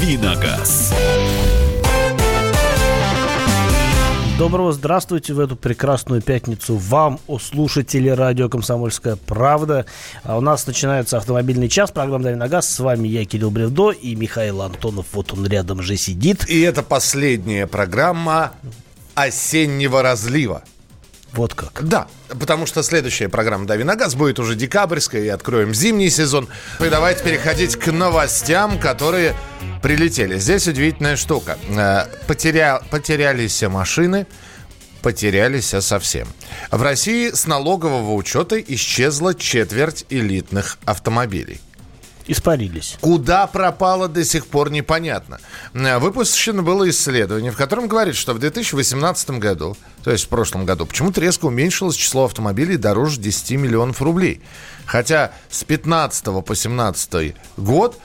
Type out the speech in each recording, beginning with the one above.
«Давиногаз». Доброго здравствуйте в эту прекрасную пятницу вам, о слушатели радио «Комсомольская правда». А у нас начинается автомобильный час, программа «Дави на газ». С вами я, Кирилл Бревдо, и Михаил Антонов. Вот он рядом же сидит. И это последняя программа осеннего разлива. Вот как. Да, потому что следующая программа «Дави на газ» будет уже декабрьская, и откроем зимний сезон. И давайте переходить к новостям, которые прилетели. Здесь удивительная штука. Э, потеря... Потерялись все машины, потерялись совсем. В России с налогового учета исчезла четверть элитных автомобилей испарились. Куда пропало до сих пор непонятно. Э, выпущено было исследование, в котором говорит, что в 2018 году, то есть в прошлом году, почему-то резко уменьшилось число автомобилей дороже 10 миллионов рублей. Хотя с 15 по 17 год,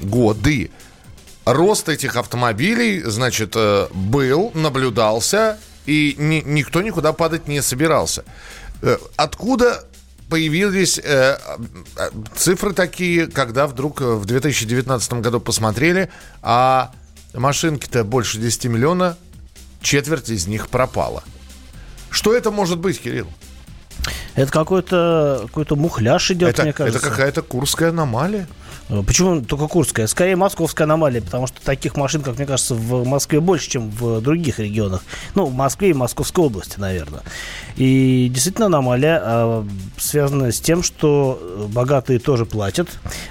годы, рост этих автомобилей, значит, э, был, наблюдался, и ни, никто никуда падать не собирался. Э, откуда появились э, э, цифры такие, когда вдруг э, в 2019 году посмотрели, а машинки-то больше 10 миллиона, четверть из них пропала. Что это может быть, Кирилл? Это какой-то какой мухляж идет, это, мне кажется. Это какая-то курская аномалия. Э, почему только Курская? Скорее, московская аномалия, потому что таких машин, как мне кажется, в Москве больше, чем в других регионах. Ну, в Москве и Московской области, наверное. И действительно аномалия э, связана с тем, что богатые тоже платят.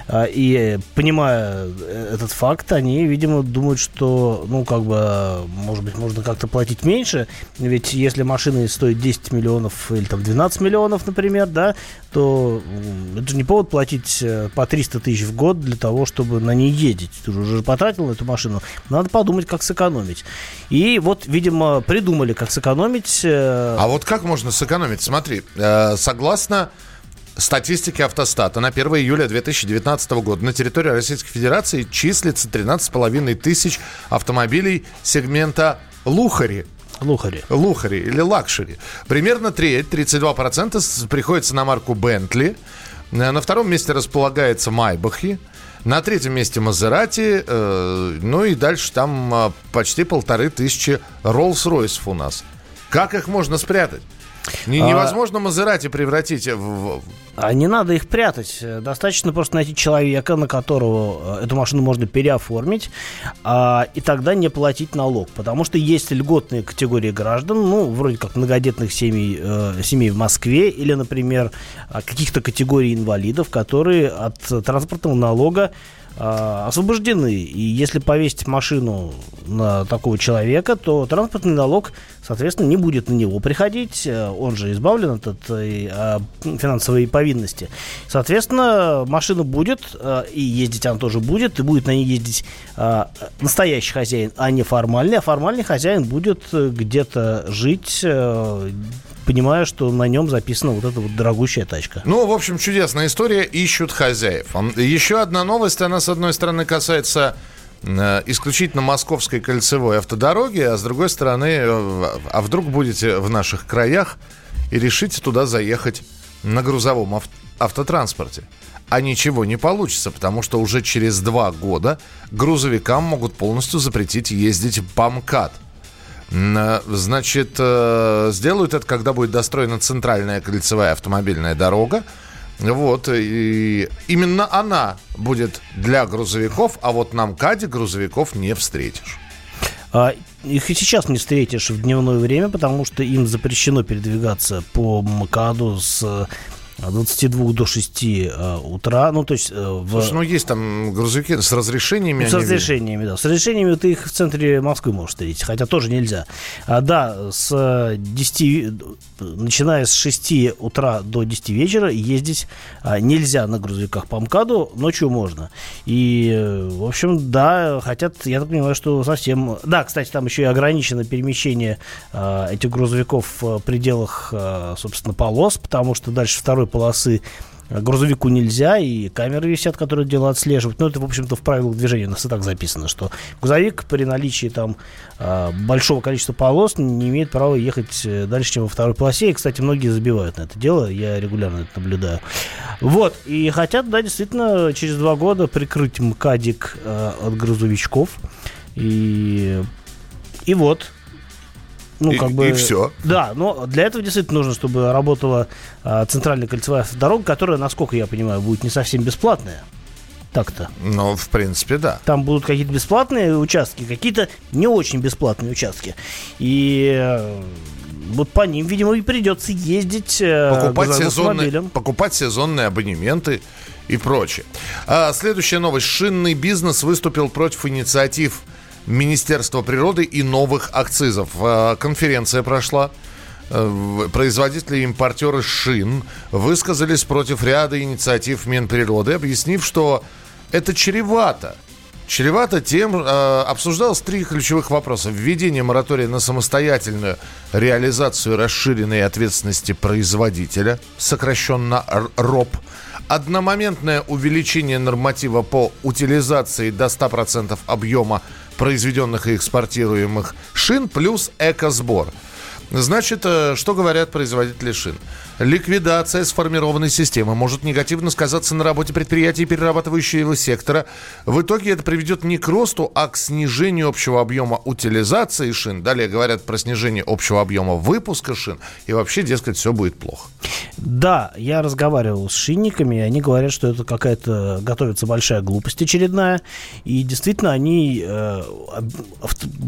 Э, и понимая этот факт, они, видимо, думают, что, ну, как бы, может быть, можно как-то платить меньше. Ведь если машина стоит 10 миллионов или там 12 миллионов, например, да, то это не повод платить э, по 300 тысяч в год для того, чтобы на ней ездить. Ты же уже потратил эту машину. Надо подумать, как сэкономить. И вот, видимо, придумали, как сэкономить. Э, а вот как можно сэкономить? Смотри, э, согласно статистике автостата на 1 июля 2019 года на территории Российской Федерации числится 13,5 тысяч автомобилей сегмента Лухари. Лухари. Лухари или luxury. Примерно треть, 32% приходится на марку Бентли. Э, на втором месте располагается Майбахи. На третьем месте Мазерати. Э, ну и дальше там э, почти полторы тысячи Роллс-Ройсов у нас. Как их можно спрятать? А невозможно Мазерати превратить в... А не надо их прятать. Достаточно просто найти человека, на которого э, эту машину можно переоформить, а, и тогда не платить налог. Потому что есть льготные категории граждан, ну, вроде как многодетных семей, э, семей в Москве, или, например, каких-то категорий инвалидов, которые от транспортного налога а, освобождены. И если повесить машину на такого человека, то транспортный налог, соответственно, не будет на него приходить. Э, он же избавлен от этой а, финансовой повинности. Соответственно, машина будет, э, и ездить она тоже будет, и будет на ней ездить настоящий хозяин, а не формальный. А формальный хозяин будет э, где-то жить понимая, что на нем записана вот эта вот дорогущая тачка. Ну, в общем, чудесная история. Ищут хозяев. Еще одна новость, она, с одной стороны, касается э, исключительно московской кольцевой автодороги, а с другой стороны, э, а вдруг будете в наших краях и решите туда заехать на грузовом ав- автотранспорте. А ничего не получится, потому что уже через два года грузовикам могут полностью запретить ездить по МКАД. Э, значит, э, сделают это, когда будет достроена центральная кольцевая автомобильная дорога. Вот, и именно она будет для грузовиков, а вот на МКАДе грузовиков не встретишь. А, их и сейчас не встретишь в дневное время, потому что им запрещено передвигаться по МКАДу с 22 до 6 э, утра. Ну, то есть... Э, в... Слушай, ну, есть там грузовики с разрешениями. Ну, с разрешениями, да. С разрешениями ты их в центре Москвы можешь встретить, хотя тоже нельзя. А, да, с 10, начиная с 6 утра до 10 вечера ездить а, нельзя на грузовиках по МКАДу, ночью можно. И, э, в общем, да, хотят, я так понимаю, что совсем... Да, кстати, там еще и ограничено перемещение а, этих грузовиков в пределах, а, собственно, полос, потому что дальше второй полосы грузовику нельзя, и камеры висят, которые дело отслеживают. Но это, в общем-то, в правилах движения у нас и так записано, что грузовик при наличии там а, большого количества полос не имеет права ехать э, дальше, чем во второй полосе. И, кстати, многие забивают на это дело, я регулярно это наблюдаю. Вот, и хотят, да, действительно, через два года прикрыть МКАДик э, от грузовичков. И, и вот, ну, и, как бы... И все. Да, но для этого действительно нужно, чтобы работала а, центральная кольцевая дорога, которая, насколько я понимаю, будет не совсем бесплатная. Так-то. Ну, в принципе, да. Там будут какие-то бесплатные участки, какие-то не очень бесплатные участки. И э, вот по ним, видимо, и придется ездить э, покупать сезонные, покупать сезонные абонементы и прочее. А, следующая новость. Шинный бизнес выступил против инициатив Министерства природы и новых акцизов. Э, конференция прошла. Э, производители и импортеры шин высказались против ряда инициатив Минприроды, объяснив, что это чревато. Чревато тем, э, обсуждалось три ключевых вопроса. Введение моратория на самостоятельную реализацию расширенной ответственности производителя, сокращенно РОП, одномоментное увеличение норматива по утилизации до 100% объема произведенных и экспортируемых шин плюс экосбор. Значит, э, что говорят производители шин? Ликвидация сформированной системы может негативно сказаться на работе предприятий перерабатывающего сектора. В итоге это приведет не к росту, а к снижению общего объема утилизации шин. Далее говорят про снижение общего объема выпуска шин. И вообще, дескать, все будет плохо. Да, я разговаривал с шинниками, и они говорят, что это какая-то готовится большая глупость очередная. И действительно, они, э,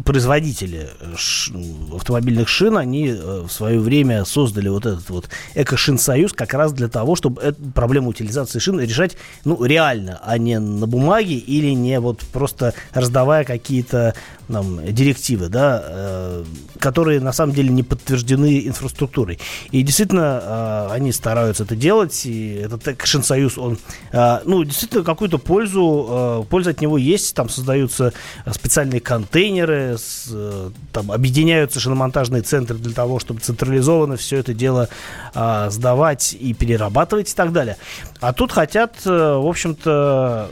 производители ш, автомобильных шин, они э, в свое время создали вот этот вот Экошинсоюз как раз для того, чтобы эту проблему утилизации шин решать, ну, реально, а не на бумаге или не вот просто раздавая какие-то нам, директивы, да, э, которые на самом деле не подтверждены инфраструктурой. И действительно, э, они стараются это делать, и этот Экошинсоюз, он, э, ну, действительно, какую-то пользу, э, польза от него есть, там создаются специальные контейнеры, с, э, там объединяются шиномонтажные центры для того, чтобы централизованно все это дело э, сдавать и перерабатывать и так далее. А тут хотят, э, в общем-то,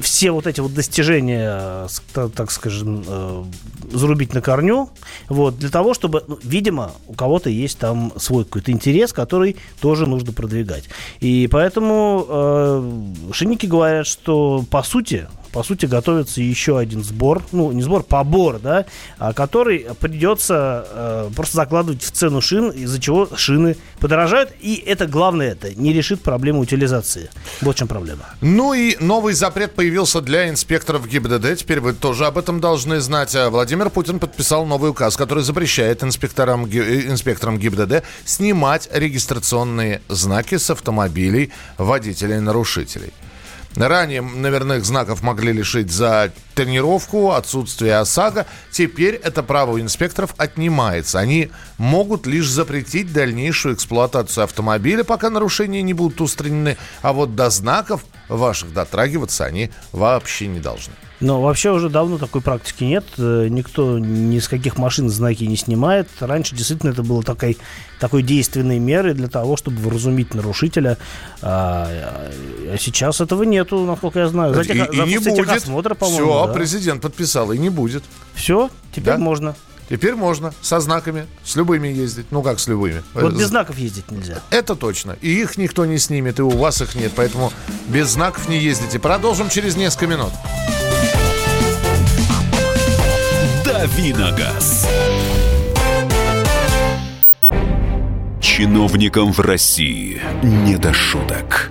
все вот эти вот достижения, так скажем, э, зарубить на корню, вот, для того, чтобы, ну, видимо, у кого-то есть там свой какой-то интерес, который тоже нужно продвигать. И поэтому э, шинники говорят, что, по сути, по сути, готовится еще один сбор, ну, не сбор, побор, да, а, который придется э, просто закладывать в цену шин, из-за чего шины подорожают, и это главное, это не решит проблему утилизации. Вот в чем проблема. Ну и новый запрет появился для инспекторов ГИБДД, теперь вы тоже об этом должны знать. А Владимир Путин подписал новый указ, который запрещает инспекторам, э, инспекторам ГИБДД снимать регистрационные знаки с автомобилей водителей-нарушителей. Ранее номерных знаков могли лишить за тренировку, отсутствие ОСАГО. Теперь это право у инспекторов отнимается. Они могут лишь запретить дальнейшую эксплуатацию автомобиля, пока нарушения не будут устранены. А вот до знаков ваших дотрагиваться они вообще не должны. Но вообще уже давно такой практики нет. Э, никто ни с каких машин знаки не снимает. Раньше действительно это было такой, такой действенной мерой для того, чтобы вразумить нарушителя. А, а сейчас этого нету, насколько я знаю. За, тех, и, за и не будет. Осмотра, Все, да. президент подписал, и не будет. Все, теперь да? можно. Теперь можно со знаками, с любыми ездить. Ну как с любыми? Вот без знаков ездить нельзя. Это точно. И их никто не снимет, и у вас их нет. Поэтому без знаков не ездите. Продолжим через несколько минут. Давиногаз. Чиновникам в России не до шуток.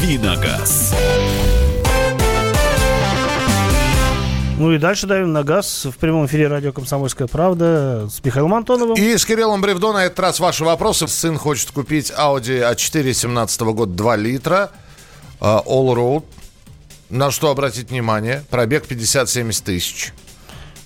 «Давиногаз». Ну и дальше давим на газ в прямом эфире радио «Комсомольская правда» с Михаилом Антоновым. И с Кириллом Бревдо на этот раз ваши вопросы. Сын хочет купить Audi A4 17 года 2 литра. Uh, All Road. На что обратить внимание? Пробег 50-70 тысяч.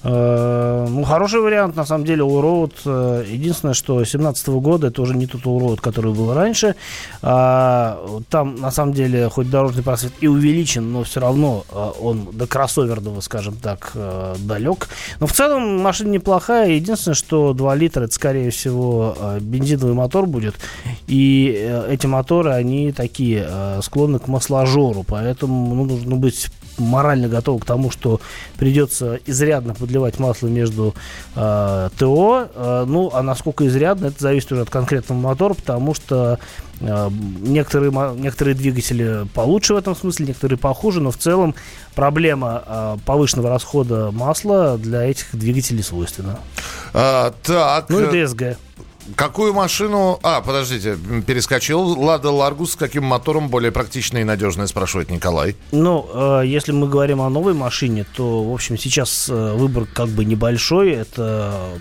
Э, ну, хороший вариант, на самом деле, Allroad. Э, единственное, что 2017 года это уже не тот Allroad, который был раньше. А, там, на самом деле, хоть дорожный просвет и увеличен, но все равно э, он до кроссоверного, скажем так, далек. Но в целом машина неплохая. Единственное, что 2 литра, это, скорее всего, бензиновый мотор будет. И эти моторы, они такие, склонны к масложору. Поэтому ну, нужно быть морально готовы к тому, что придется изрядно подливать масло между э, ТО. Э, ну, а насколько изрядно, это зависит уже от конкретного мотора, потому что э, некоторые, некоторые двигатели получше в этом смысле, некоторые похуже, но в целом проблема э, повышенного расхода масла для этих двигателей свойственна. А, так. Ну и ДСГ. Какую машину... А, подождите, перескочил. Лада Ларгус с каким мотором более практичный и надежный, спрашивает Николай. Ну, э, если мы говорим о новой машине, то, в общем, сейчас э, выбор как бы небольшой. Это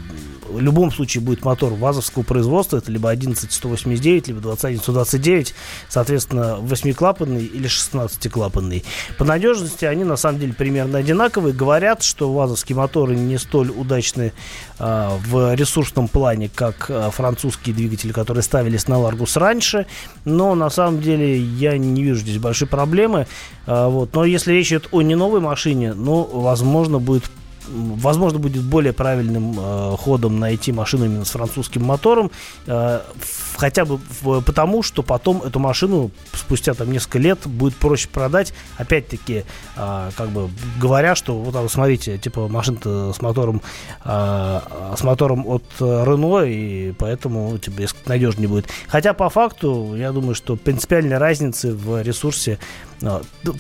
в любом случае будет мотор ВАЗовского производства. Это либо 11189, либо 21129. Соответственно, 8-клапанный или 16-клапанный. По надежности они, на самом деле, примерно одинаковые. Говорят, что ВАЗовские моторы не столь удачны э, в ресурсном плане, как э, французские двигатели, которые ставились на Ларгус раньше, но на самом деле я не вижу здесь большой проблемы. А, вот. Но если речь идет о не новой машине, ну, возможно, будет возможно, будет более правильным э, ходом найти машину именно с французским мотором, э, хотя бы потому, что потом эту машину спустя там несколько лет будет проще продать, опять-таки, э, как бы говоря, что вот там, смотрите, типа машина с мотором э, с мотором от Рено, и поэтому типа, надежнее будет. Хотя по факту, я думаю, что принципиальной разницы в ресурсе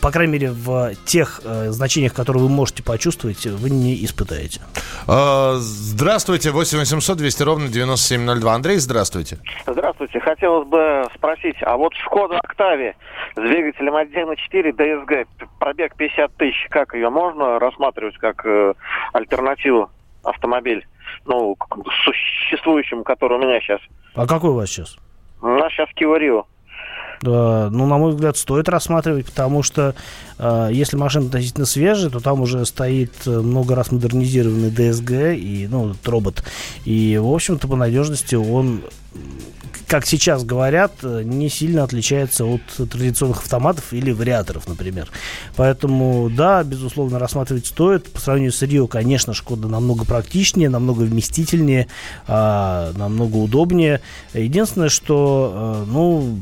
по крайней мере, в тех э, значениях, которые вы можете почувствовать, вы не испытаете. А, здравствуйте, 8 800 200 ровно 9702. Андрей, здравствуйте. Здравствуйте. Хотелось бы спросить, а вот Шкода Октавия с двигателем 1.4 DSG, пробег 50 тысяч, как ее можно рассматривать как э, альтернативу автомобиль, ну, к существующему, который у меня сейчас? А какой у вас сейчас? У нас сейчас Rio ну, на мой взгляд, стоит рассматривать, потому что э, если машина относительно свежая, то там уже стоит э, много раз модернизированный DSG и, ну, этот робот. И, в общем-то, по надежности он как сейчас говорят, э, не сильно отличается от традиционных автоматов или вариаторов, например. Поэтому, да, безусловно, рассматривать стоит. По сравнению с Рио, конечно, Шкода намного практичнее, намного вместительнее, а, намного удобнее. Единственное, что, ну,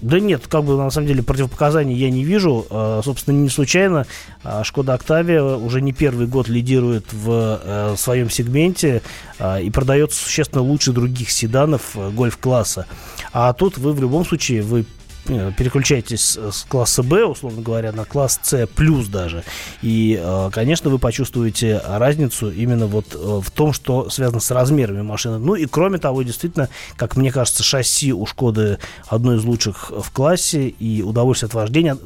да нет, как бы на самом деле противопоказаний я не вижу. А, собственно, не случайно а, Шкода Октавия уже не первый год лидирует в э, своем сегменте а, и продается существенно лучше других седанов э, гольф-класса. А тут вы в любом случае вы переключаетесь с класса Б, условно говоря, на класс С плюс даже. И, э, конечно, вы почувствуете разницу именно вот э, в том, что связано с размерами машины. Ну и кроме того, действительно, как мне кажется, шасси у Шкоды одно из лучших в классе, и удовольствие от вождения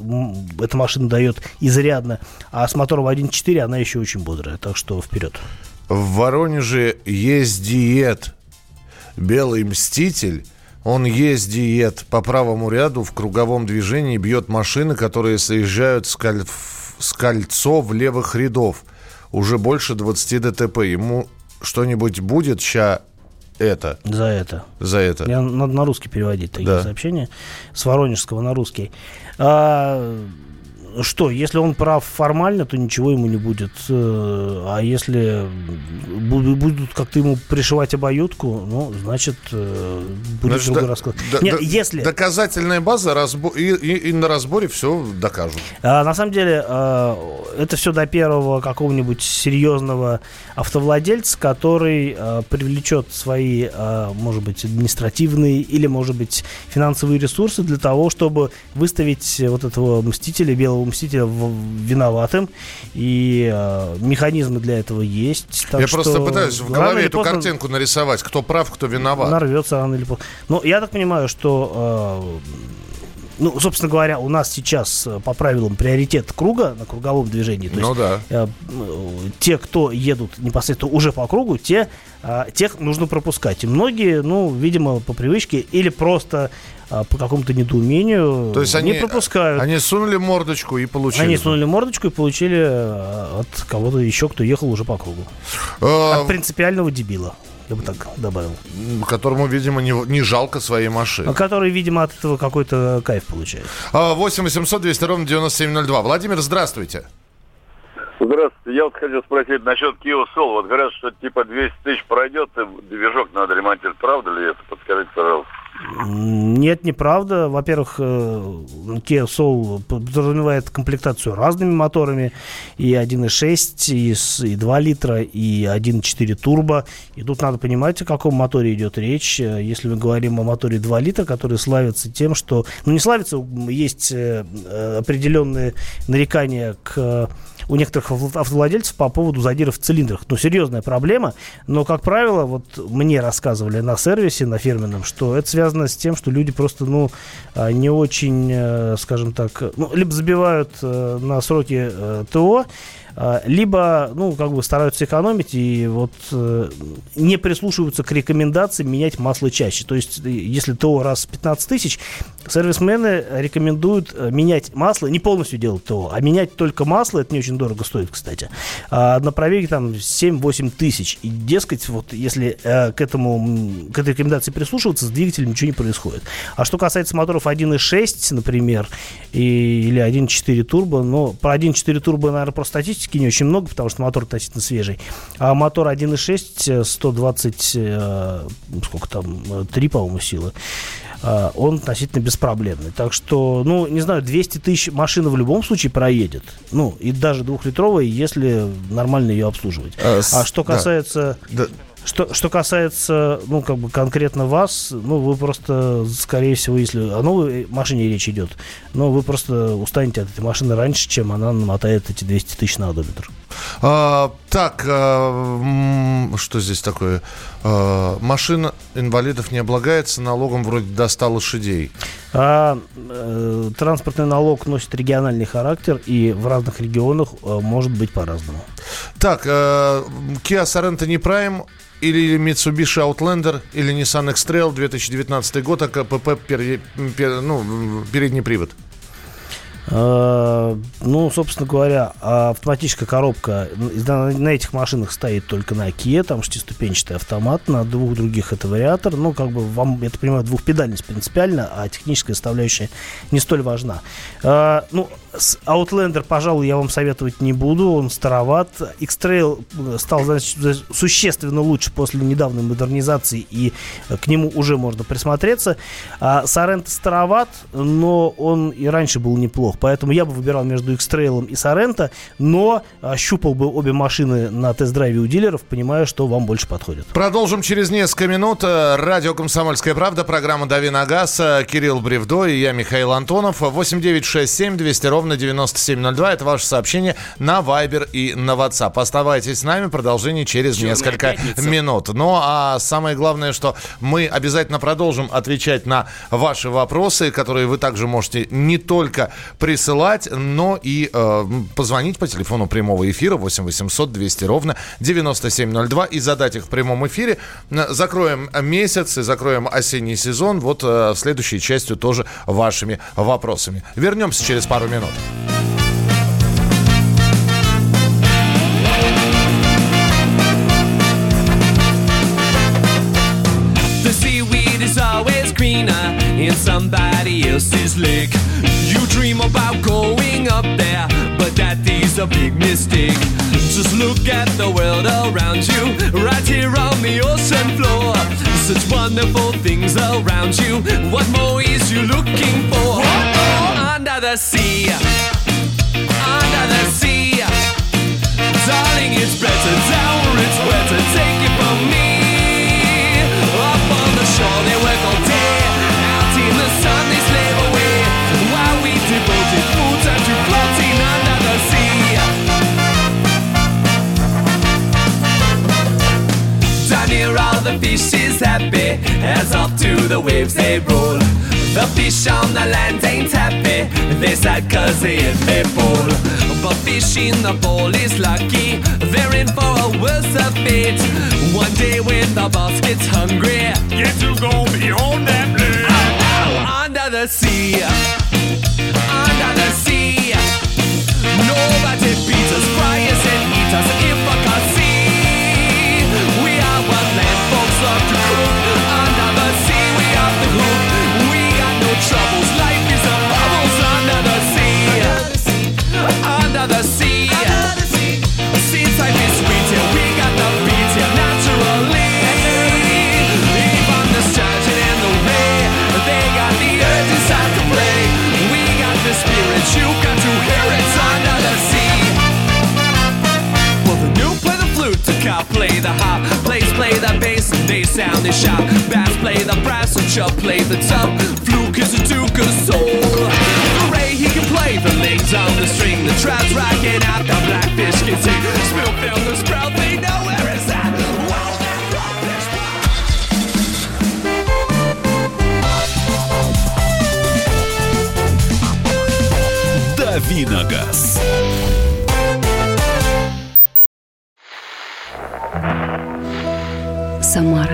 эта машина дает изрядно. А с мотором 1.4 она еще очень бодрая, так что вперед. В Воронеже есть диет «Белый мститель», он ездит по правому ряду в круговом движении, бьет машины, которые соезжают с, коль... с кольцо в левых рядов. Уже больше 20 ДТП. Ему что-нибудь будет ща это? За это. За это. Мне надо на русский переводить такие да. сообщения. С воронежского на русский. А, что, если он прав формально, то ничего ему не будет. Э, а если будут как-то ему пришивать обоюдку, ну, значит, э, будет значит, другой да, расклад. Да, Нет, да, если... Доказательная база разбо... и, и, и на разборе все докажут. А, на самом деле, а, это все до первого какого-нибудь серьезного автовладельца, который а, привлечет свои, а, может быть, административные или, может быть, финансовые ресурсы для того, чтобы выставить вот этого мстителя, белого мстителя виноватым. И э, механизмы для этого есть. я просто пытаюсь в голове эту картинку нарисовать, кто прав, кто виноват. Нарвется рано или поздно. Но я так понимаю, что э, ну, собственно говоря, у нас сейчас э, по правилам приоритет круга на круговом движении. То ну есть, да. Э, те, кто едут непосредственно уже по кругу, те, э, тех нужно пропускать. И многие, ну, видимо, по привычке или просто э, по какому-то недоумению То есть не они, пропускают. Они сунули мордочку и получили. Они сунули мордочку и получили э, от кого-то еще, кто ехал уже по кругу. Э, от принципиального дебила я бы так добавил. Которому, видимо, не, не жалко своей машины. А который, видимо, от этого какой-то кайф получает. 8 800 200 ровно 9702. Владимир, здравствуйте. Здравствуйте. Я вот хотел спросить насчет Kia Soul. Вот говорят, что типа 200 тысяч пройдет, и движок надо ремонтировать. Правда ли это? Подскажите, пожалуйста. Нет, неправда. Во-первых, э, Kia Soul подразумевает комплектацию разными моторами. И 1.6, и, и 2 литра, и 1.4 турбо. И тут надо понимать, о каком моторе идет речь. Если мы говорим о моторе 2 литра, который славится тем, что... Ну, не славится, есть э, определенные нарекания к у некоторых автовладельцев по поводу задиров в цилиндрах. Ну, серьезная проблема, но, как правило, вот мне рассказывали на сервисе, на фирменном, что это связано с тем, что люди просто, ну, а, не очень, э, скажем так, ну, либо забивают э, на сроки э, ТО, либо, ну, как бы стараются экономить и вот э, не прислушиваются к рекомендациям менять масло чаще. То есть, э, если ТО раз в 15 тысяч, сервисмены рекомендуют э, менять масло, не полностью делать ТО, а менять только масло, это не очень дорого стоит, кстати, а на пробеге там 7-8 тысяч. И, дескать, вот если к этому, к этой рекомендации прислушиваться, с двигателем ничего не происходит. А что касается моторов 1.6, например, и, или 1.4 турбо, ну, про 1.4 турбо, наверное, про статистику статистики не очень много, потому что мотор относительно свежий. А мотор 1.6, 120, э, э, сколько там, 3, по-моему, силы э, он относительно беспроблемный. Так что, ну, не знаю, 200 тысяч машина в любом случае проедет. Ну, и даже двухлитровая, если нормально ее обслуживать. А, а что касается... Да. Что, что касается, ну, как бы конкретно вас, ну, вы просто, скорее всего, если о новой машине речь идет, но вы просто устанете от этой машины раньше, чем она намотает эти 200 тысяч на одометр. А, так, а, что здесь такое? А, машина инвалидов не облагается налогом вроде до 100 лошадей. А, э, транспортный налог носит региональный характер и в разных регионах э, может быть по-разному. Так, э, Kia Sorento не Prime или Mitsubishi Outlander, или Nissan X-Trail 2019 год, а КПП пер, пер, ну, передний привод? Э, ну, собственно говоря, автоматическая коробка на этих машинах стоит только на Kia, там шестиступенчатый автомат, на двух других это вариатор. Ну, как бы вам, я так понимаю, двухпедальность принципиально, а техническая составляющая не столь важна. Э, ну, Outlander, пожалуй, я вам советовать не буду, он староват. X-Trail э, стал значит, существенно лучше после недавней модернизации, и к нему уже можно присмотреться. А Sorento староват, но он и раньше был неплох, поэтому я бы выбирал между X-Trail и Sorento, но щупал бы обе машины на тест-драйве у дилеров, понимая, что вам больше подходит. Продолжим через несколько минут. Радио «Комсомольская правда», программа «Дави на газ», Кирилл Бревдо и я, Михаил Антонов. 8967 200 ровно ровно 9702. Это ваше сообщение на Viber и на WhatsApp. Оставайтесь с нами. Продолжение через Черная несколько пятница. минут. Ну, а самое главное, что мы обязательно продолжим отвечать на ваши вопросы, которые вы также можете не только присылать, но и э, позвонить по телефону прямого эфира 8 800 200 ровно 9702 и задать их в прямом эфире. Закроем месяц и закроем осенний сезон вот э, следующей частью тоже вашими вопросами. Вернемся через пару минут. In somebody else's lake. Big mistake. Just look at the world around you, right here on the ocean floor. Such wonderful things around you. What more is you looking for? Under the sea, under the sea. Darling, it's better down where it's wetter. Take it from me. Up on the shore, they work as up to the waves they roll. The fish on the land ain't happy, they sad cause they in their bowl. But fish in the bowl is lucky, they're in for a worse fate. One day when the boss gets hungry, get to go beyond that blade. Under the sea, under the sea. Nobody beats us, fry us and eat us if I can see. double sound they shout. Bass play the brass, and chub play the tub. Fluke is a duke of soul. The Ray he can play the legs on the string, the trout's rocking out, the blackfish can sing. Spill film the sprout, they know where it's at. Wow, that crawfish pop. Давиногаз. Самара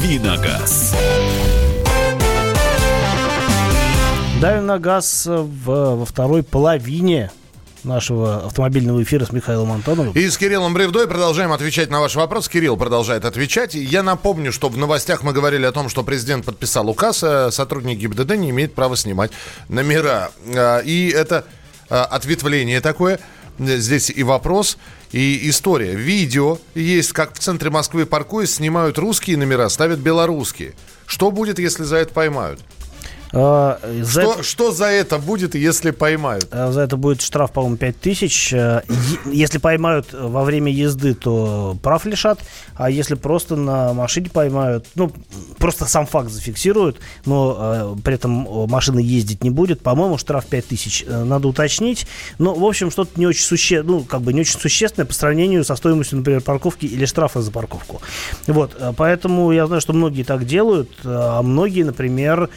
Давиногаз. Давим на газ в, во второй половине нашего автомобильного эфира с Михаилом Антоновым. И с Кириллом Бревдой продолжаем отвечать на ваши вопросы. Кирилл продолжает отвечать. Я напомню, что в новостях мы говорили о том, что президент подписал указ, а сотрудник ГИБДД не имеет права снимать номера. А, И это а, ответвление такое. Здесь и вопрос, и история. Видео есть, как в центре Москвы паркуясь, снимают русские номера, ставят белорусские. Что будет, если за это поймают? А, за Что, это- что за это будет, если поймают? А, За это будет штраф, по-моему, 5 тысяч. Э, е- Если поймают во время езды, то прав лишат. А если просто на машине поймают, ну, просто сам факт зафиксируют, но э, при этом э, машина ездить не будет, по-моему, штраф 5 тысяч. Э, Надо уточнить. Но, в общем, что-то не очень суще... ну, как бы не очень существенное по сравнению со стоимостью, например, парковки или штрафа за парковку. Вот, э, поэтому я знаю, что многие так делают, э, а многие, например, э,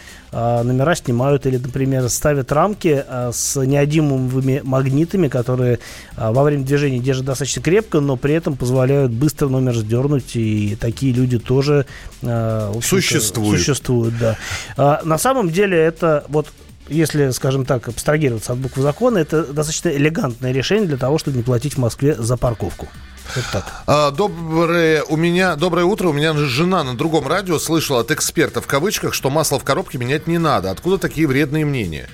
номера снимают или, например, ставят рамки э, с неодимовыми магнитами, которые э, во время движения держат достаточно крепко, но при этом позволяют быстро номер сдернуть, и такие люди тоже Существуют. Существуют, да. А, на самом деле это вот если, скажем так, абстрагироваться от буквы закона, это достаточно элегантное решение для того, чтобы не платить в Москве за парковку. А, Доброе, у меня, доброе утро. У меня жена на другом радио слышала от эксперта в кавычках, что масло в коробке менять не надо. Откуда такие вредные мнения?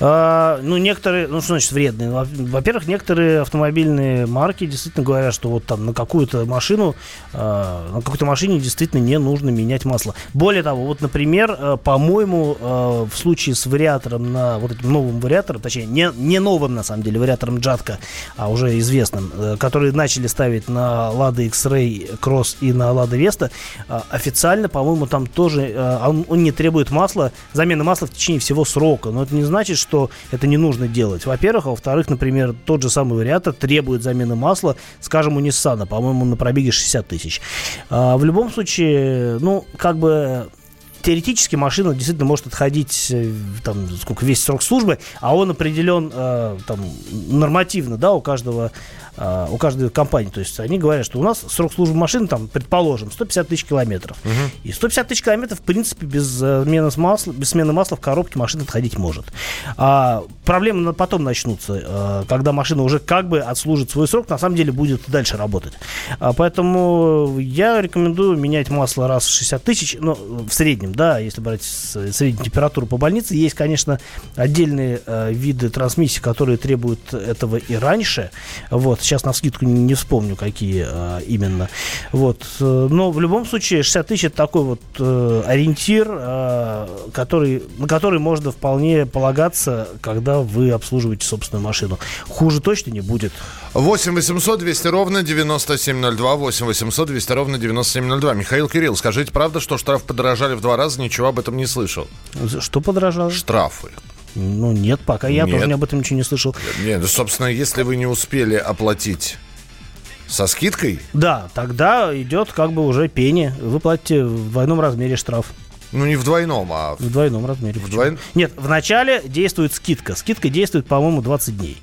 А, ну, некоторые, ну, что значит вредные? Во- Во-первых, некоторые автомобильные марки действительно говорят, что вот там на какую-то машину, а, на какой-то машине действительно не нужно менять масло. Более того, вот, например, а, по-моему, а, в случае с вариатором на вот этим новым вариатором, точнее, не, не новым, на самом деле, вариатором Джатка, а уже известным, э, который начали ставить на Lada X-Ray Cross и на Lada Vesta, официально, по-моему, там тоже он, он не требует масла, замены масла в течение всего срока. Но это не значит, что это не нужно делать. Во-первых, а во-вторых, например, тот же самый вариатор требует замены масла, скажем, у Nissan, по-моему, на пробеге 60 тысяч. А, в любом случае, ну, как бы теоретически машина действительно может отходить э, там сколько весь срок службы, а он определен э, там нормативно, да, у каждого у каждой компании. То есть они говорят, что у нас срок службы машины, там, предположим, 150 тысяч километров. И 150 тысяч километров, в принципе, без э, смены масла, без смены масла в коробке машина отходить может. А, проблемы потом начнутся, э, когда машина уже как бы отслужит свой срок, на самом деле будет дальше работать. А, поэтому я рекомендую менять масло раз в 60 тысяч, ну, в среднем, да, если брать среднюю температуру по больнице. Есть, конечно, отдельные виды трансмиссий, которые требуют этого и раньше. Вот, сейчас на скидку не, вспомню, какие э, именно. Вот, э, но в любом случае 60 тысяч это такой вот э, ориентир, э, который, на который можно вполне полагаться, когда вы обслуживаете собственную машину. Хуже точно не будет. 8 800 200 ровно 9702. 8 800 200 ровно 9702. Михаил Кирилл, скажите, правда, что штраф подорожали в два раза? Ничего об этом не слышал. Что подорожало? Штрафы. Ну, нет, пока я Нет. тоже об этом ничего не слышал. Нет, ну, собственно, если вы не успели оплатить со скидкой, Да, тогда идет как бы уже пение. Вы платите в двойном размере штраф. Ну не в двойном, а в В двойном размере. в двойном... Нет, в начале действует скидка. Скидка действует, по-моему, 20 дней.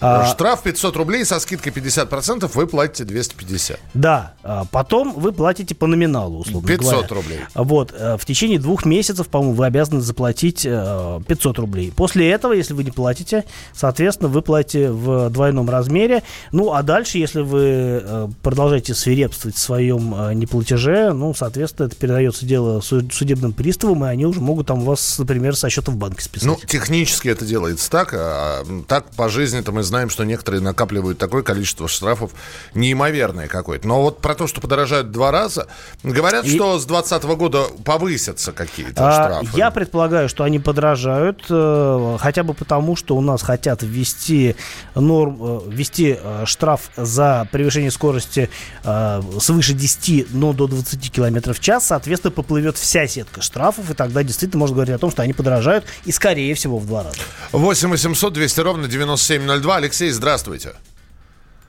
А, Штраф 500 рублей, со скидкой 50% вы платите 250. Да, а потом вы платите по номиналу, условно 500 говоря. рублей. Вот, э, в течение двух месяцев, по-моему, вы обязаны заплатить э, 500 рублей. После этого, если вы не платите, соответственно, вы платите в двойном размере. Ну, а дальше, если вы э, продолжаете свирепствовать в своем э, неплатеже, ну, соответственно, это передается дело су- судебным приставам, и они уже могут там вас, например, со счета в банке списать. Ну, технически это делается так, а так по жизни-то мы знаем, что некоторые накапливают такое количество штрафов неимоверное какое-то. Но вот про то, что подорожают два раза, говорят, И- что с 2020 года повысятся какие-то А, штрафы. Я предполагаю, что они подражают, э, хотя бы потому, что у нас хотят ввести норм, э, ввести э, штраф за превышение скорости э, свыше 10, но до 20 км в час. Соответственно, поплывет вся сетка штрафов, и тогда действительно можно говорить о том, что они подражают, и скорее всего в два раза. 8 800 200 ровно 9702. Алексей, здравствуйте.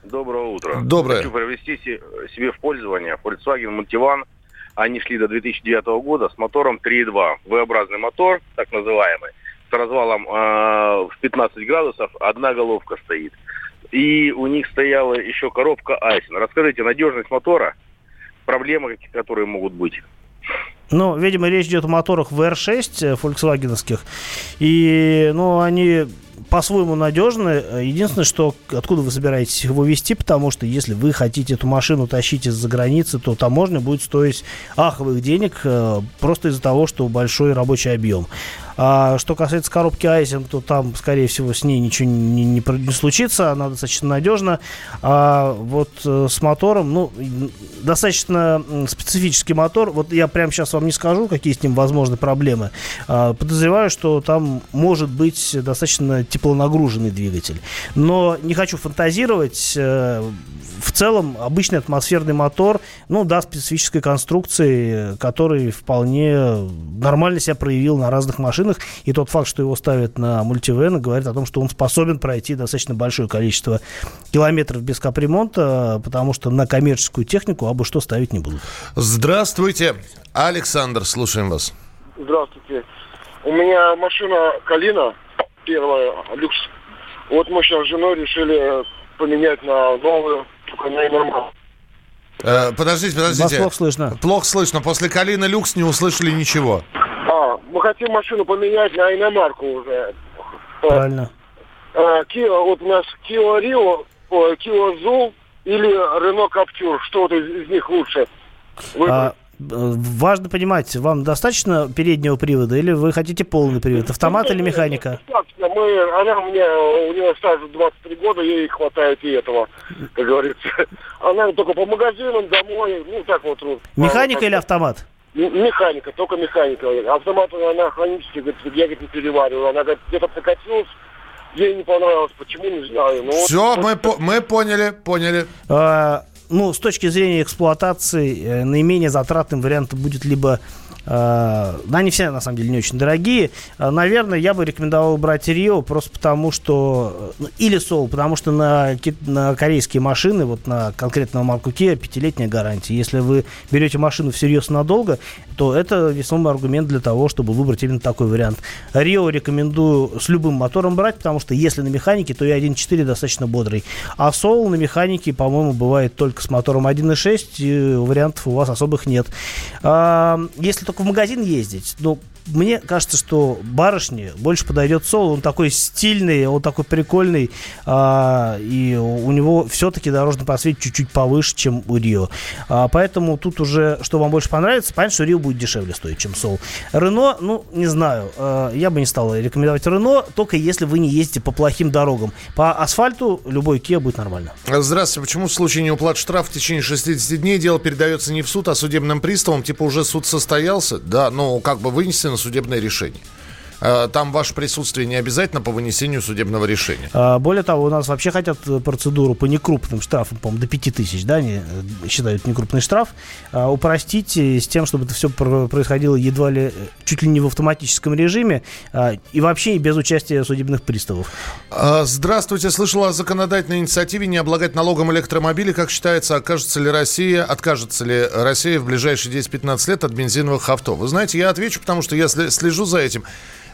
Доброе утро. Доброе. Хочу привести се- себе в пользование Volkswagen Multivan. Они шли до 2009 года с мотором 3.2. V-образный мотор, так называемый, с развалом э, в 15 градусов, одна головка стоит. И у них стояла еще коробка Айсен. Расскажите, надежность мотора, проблемы, какие- которые могут быть? Ну, видимо, речь идет о моторах VR6 э, фольксвагеновских. И, ну, они по-своему надежны. Единственное, что откуда вы собираетесь его везти, потому что если вы хотите эту машину тащить из-за границы, то таможня будет стоить аховых денег э, просто из-за того, что большой рабочий объем. А что касается коробки Айзен, то там, скорее всего, с ней ничего не, не не случится, она достаточно надежна. А вот э, с мотором, ну, достаточно специфический мотор. Вот я прямо сейчас вам не скажу, какие с ним возможны проблемы. А, подозреваю, что там может быть достаточно теплонагруженный двигатель. Но не хочу фантазировать. э, в целом, обычный атмосферный мотор, ну, да, специфической конструкции, который вполне нормально себя проявил на разных машинах. И тот факт, что его ставят на мультивен, говорит о том, что он способен пройти достаточно большое количество километров без капремонта, потому что на коммерческую технику абы что ставить не будут. Здравствуйте. Александр, слушаем вас. Здравствуйте. У меня машина Калина, первая, люкс. Вот мы сейчас с женой решили поменять на новую, только на нормал. Э, подождите, подождите. Вас плохо слышно. Плохо слышно. После Калины Люкс не услышали ничего. А, мы хотим машину поменять на иномарку уже. Правильно. А, Kia, вот у нас Kia Rio, ой, Kia Zoe или Renault Captur. Что вот из, из них лучше? Вы- А, э, важно понимать, вам достаточно переднего привода или вы хотите полный привод? Автомат или механика? Достаточно. Мы, она у меня, у нее стаж 23 года, ей хватает и этого, как говорится. Она только по магазинам, домой, ну так вот. Механика или автомат? Механика, только механика. Автомат она хронически, говорит, я говорит, не перевариваю. Она говорит, где-то прокатилась, ей не понравилось. Почему, не знаю. Ну, вот- Все, мы, по- мы поняли, поняли. А, ну, с точки зрения эксплуатации, э, наименее затратным вариантом будет либо Да, они все, на самом деле, не очень дорогие. А, Наверное, я бы рекомендовал брать Рио просто потому, что... ну, Или Сол, потому что на, на корейские машины, вот на конкретную марку Kia, пятилетняя гарантия. Если вы берете машину всерьез надолго, то это весомый аргумент для того, чтобы выбрать именно такой вариант. Рио рекомендую с любым мотором брать, потому что если на механике, то и 1.4 достаточно бодрый. А Сол на механике, по-моему, бывает только с мотором 1.6, и вариантов у вас особых нет. А, Если только в магазин ездить, ну, мне кажется, что барышне больше подойдет Сол. Он такой стильный, он такой прикольный. а, и у него все-таки дорожный просвет чуть-чуть повыше, чем у Рио. А, поэтому тут уже, что вам больше понравится, понятно, что Рио будет дешевле стоить, чем Сол. Рено, ну, не знаю. а, я бы не стал рекомендовать Рено, только если вы не ездите по плохим дорогам. По асфальту любой Kia будет нормально. Здравствуйте. Почему в случае неуплаты штрафа в течение 60 дней дело передается не в суд, а судебным приставам? Типа уже суд состоялся? Да, ну как бы вынесено судебное решение. Э, Там ваше присутствие не обязательно по вынесению судебного решения. А, Более того, у нас вообще хотят э, процедуру по некрупным штрафам, по-моему, до 5000, да, они э, считают некрупный штраф, а, упростить с тем, чтобы это все происходило едва ли, чуть ли не в автоматическом режиме а, и вообще без участия судебных приставов. Здравствуйте. Слышал о законодательной инициативе не облагать налогом электромобили. Как считается, окажется ли Россия, откажется ли Россия в ближайшие 10-15 лет от бензиновых авто? Вы знаете, я отвечу, потому что я слежу за этим.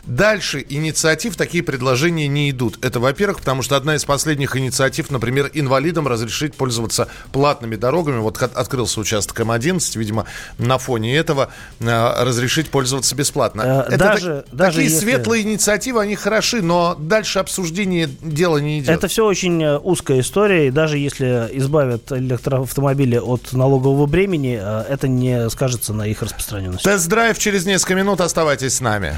Дальше инициатив такие предложения не идут. Это, во-первых, потому что одна из последних инициатив, например, инвалидам разрешить пользоваться платными дорогами. Вот от- открылся участок М11, видимо, на фоне этого э, разрешить пользоваться бесплатно. Э, Это даже- так- даже такие если- светлые инициативы, они хороши, но дальше обсуждение дела не идет. Это все очень э, узкая история, и даже если избавят электроавтомобили от налогового бремени, э, это не скажется на их распространенности. Тест-драйв через несколько минут. Оставайтесь с нами.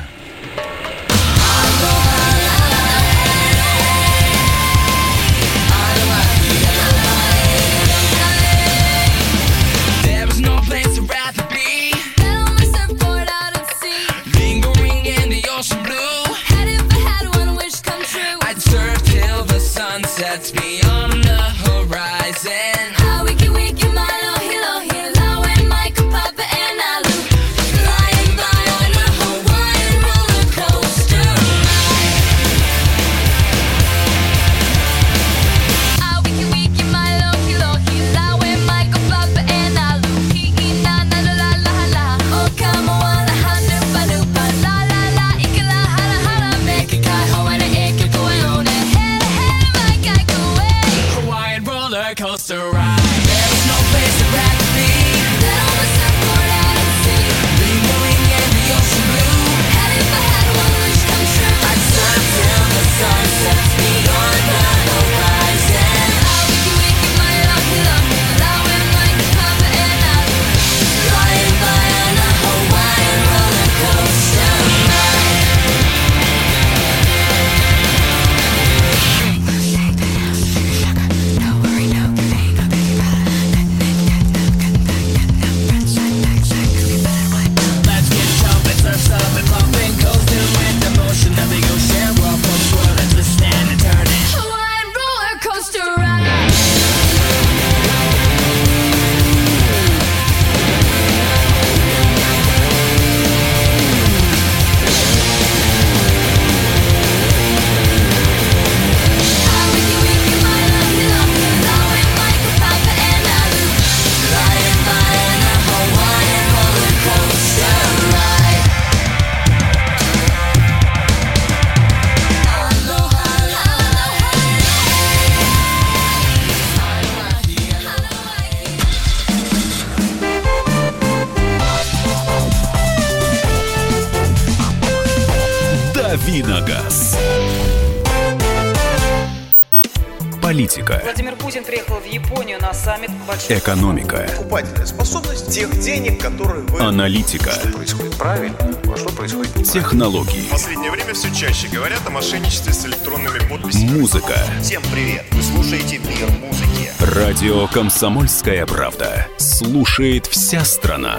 Экономика, Покупательная способность тех денег, которые вы... аналитика, Что происходит правильно, а что происходит неправильно. технологии, В последнее время все чаще говорят о мошенничестве с электронными подписями. музыка. Всем привет! Вы слушаете «Мир музыки». Радио «Комсомольская правда». Слушает вся страна.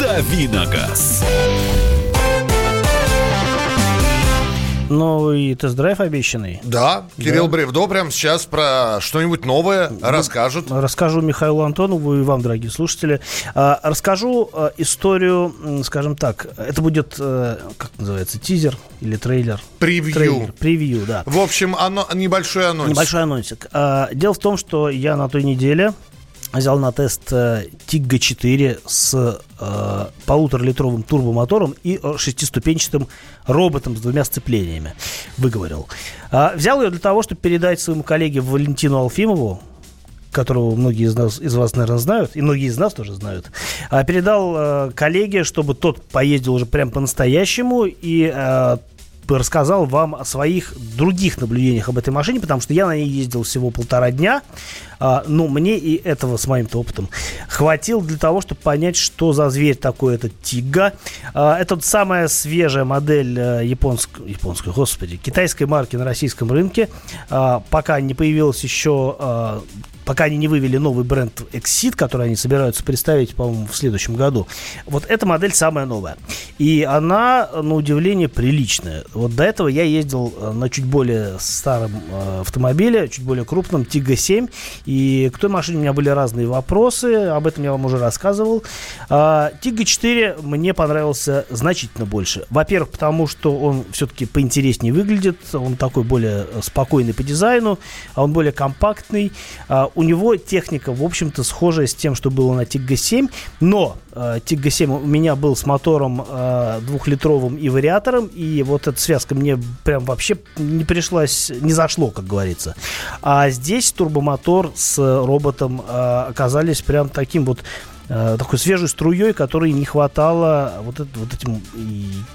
Давиногаз. Ну и тест-драйв обещанный. Да, Кирилл Бревдо прямо сейчас про что-нибудь новое расскажет. Расскажу Михаилу Антонову и вам, дорогие слушатели. А, Расскажу а, историю, скажем так, это будет, э, как называется, тизер или трейлер? Превью. Трейлер, превью, да. В общем, оно, небольшой анонс. Небольшой анонсик. А, Дело в том, что я на той неделе взял на тест э, Тигга 4 с э, полуторалитровым турбомотором и э, шестиступенчатым роботом с двумя сцеплениями. Выговорил. А, Взял ее для того, чтобы передать своему коллеге Валентину Алфимову, которого многие из, нас, из вас, наверное, знают, и многие из нас тоже знают, а, передал э, коллеге, чтобы тот поездил уже прям по-настоящему и э, рассказал вам о своих других наблюдениях об этой машине, потому что я на ней ездил всего полтора дня. А, ну, мне и этого с моим-то опытом хватило для того, чтобы понять, что за зверь такой этот Тига. А, это вот самая свежая модель э, японской, японской, господи, китайской марки на российском рынке. А, пока не появилась еще а, пока они не вывели новый бренд Exit, который они собираются представить, по-моему, в следующем году. Вот эта модель самая новая. И она, на удивление, приличная. Вот до этого я ездил э, на чуть более старом э, автомобиле, чуть более крупном, Tiggo 7. И к той машине у меня были разные вопросы, об этом я вам уже рассказывал. А, Tiggo 4 мне понравился значительно больше. Во-первых, потому что он все-таки поинтереснее выглядит, он такой более э, спокойный по дизайну, а он более компактный. А, у него техника, в общем-то, схожая с тем, что было на Tiggo 7, но э, Tiggo 7 у меня был с мотором э, двухлитровым и вариатором, и вот эта связка мне прям вообще не пришлась, не зашло, как говорится. А здесь турбомотор с роботом э, оказались прям таким вот э, такой свежей струей, которой не хватало вот, это- вот этим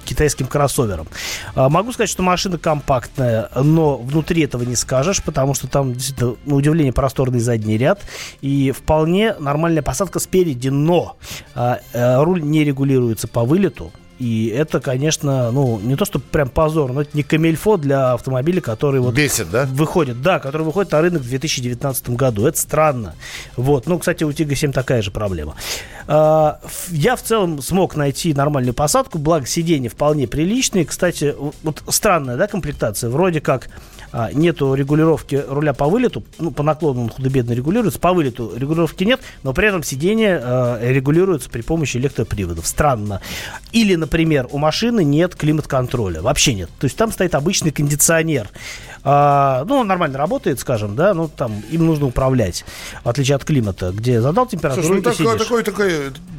китайским кроссоверам. А, Могу сказать, что машина компактная, но внутри этого не скажешь, потому что там действительно, на удивление, просторный задний ряд и вполне нормальная посадка спереди, но а, э, руль не регулируется по вылету. И это, конечно, ну, не то, что прям позор, но это не камельфо для автомобиля, который вот Бесит, да? выходит, да, который выходит на рынок в 2019 году. Это странно. Вот. Ну, кстати, у Тига 7 такая же проблема. А, Я в целом смог найти нормальную посадку, благо сиденья вполне приличные. Кстати, вот странная, да, комплектация. Вроде как а, нету регулировки руля по вылету, ну, по наклону он худо-бедно регулируется, по вылету регулировки нет, но при этом сиденье а, регулируется при помощи электроприводов. Странно. Или, например, у машины нет климат-контроля. Вообще нет. То есть там стоит обычный кондиционер. А, ну, он нормально работает, скажем, да, ну, там им нужно управлять, в отличие от климата, где задал температуру, Слушай, ну ты такой, такой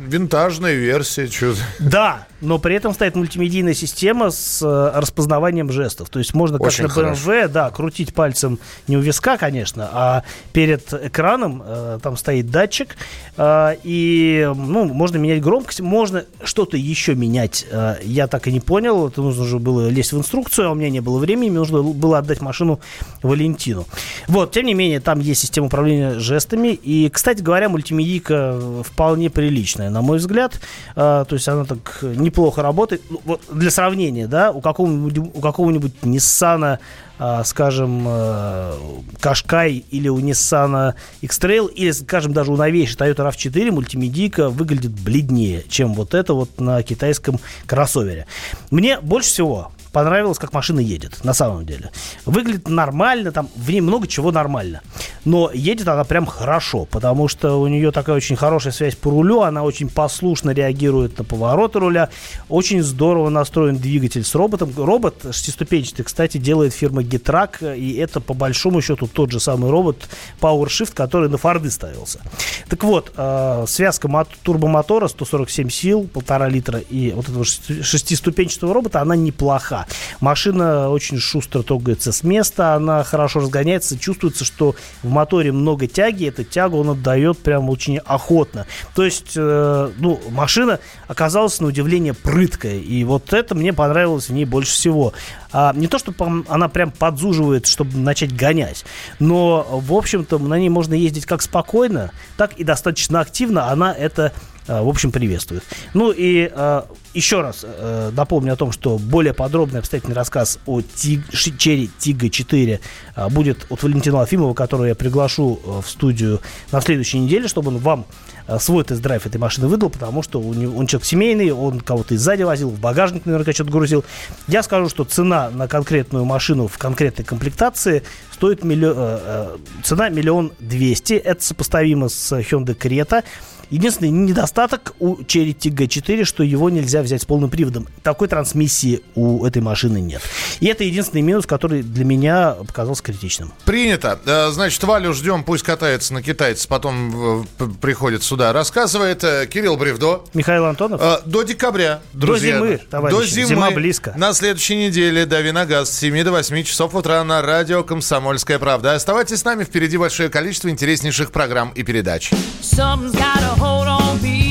винтажная версия. Чё... Да, но при этом стоит мультимедийная система с э, распознаванием жестов. То есть можно, как Очень на хорошо. BMW, да, крутить пальцем не у виска, конечно, а перед экраном э, там стоит датчик, э, и ну, можно менять громкость, можно что-то еще менять. Э, я так и не понял, это нужно же было лезть в инструкцию, а у меня не было времени, мне нужно было отдать машину Валентину. Вот, тем не менее, там есть система управления жестами, и, кстати говоря, мультимедийка вполне приличная, на мой взгляд. А, то есть она так неплохо работает. Ну, вот для сравнения, да, у какого-нибудь, у какого-нибудь Nissan, а, скажем, э, Qashqai или у Nissan X-Trail, или, скажем, даже у новейшей Toyota RAV4 мультимедийка выглядит бледнее, чем вот это вот на китайском кроссовере. Мне больше всего понравилось, как машина едет, на самом деле. Выглядит нормально, там в ней много чего нормально. Но едет она прям хорошо, потому что у нее такая очень хорошая связь по рулю, она очень послушно реагирует на повороты руля, очень здорово настроен двигатель с роботом. Робот шестиступенчатый, кстати, делает фирма Getrack, и это по большому счету тот же самый робот PowerShift, который на Форды ставился. Так вот, э, связка мот- турбомотора 147 сил, полтора литра и вот этого шести- шестиступенчатого робота, она неплоха. Машина очень шустро трогается с места, она хорошо разгоняется, чувствуется, что в моторе много тяги, эту тягу он отдает прям очень охотно. То есть, э, ну, машина оказалась на удивление прыткая, и вот это мне понравилось в ней больше всего. А, не то, что пом- она прям подзуживает, чтобы начать гонять, но, в общем-то, на ней можно ездить как спокойно, так и достаточно активно, она это э, в общем, приветствует. Ну и э, еще раз э, напомню о том, что более подробный обстоятельный рассказ о Тиг, Черри Тига 4 э, будет от Валентина Алфимова, которого я приглашу э, в студию на следующей неделе, чтобы он вам э, свой тест-драйв этой машины выдал, потому что у него, он человек семейный, он кого-то и сзади возил, в багажник наверняка что-то грузил. Я скажу, что цена на конкретную машину в конкретной комплектации стоит миллион, э, э, цена миллион двести. Это сопоставимо с Hyundai Creta. Единственный недостаток у Cherry Tiggo 4, что его нельзя взять с полным приводом. Такой трансмиссии у этой машины нет. И это единственный минус, который для меня показался критичным. Принято. Э, Значит, Валю ждем, пусть катается на китайце, потом э, приходит сюда. Рассказывает э, Кирилл Бревдо. Михаил Антонов. До декабря, друзья. зимы, товарищи. До зимы. Зима близко. На следующей неделе «Дави на газ» с 7 до 8 часов утра на радио «Комсомольская правда». Оставайтесь с нами, впереди большое количество интереснейших программ и передач. Something's got a hold on me,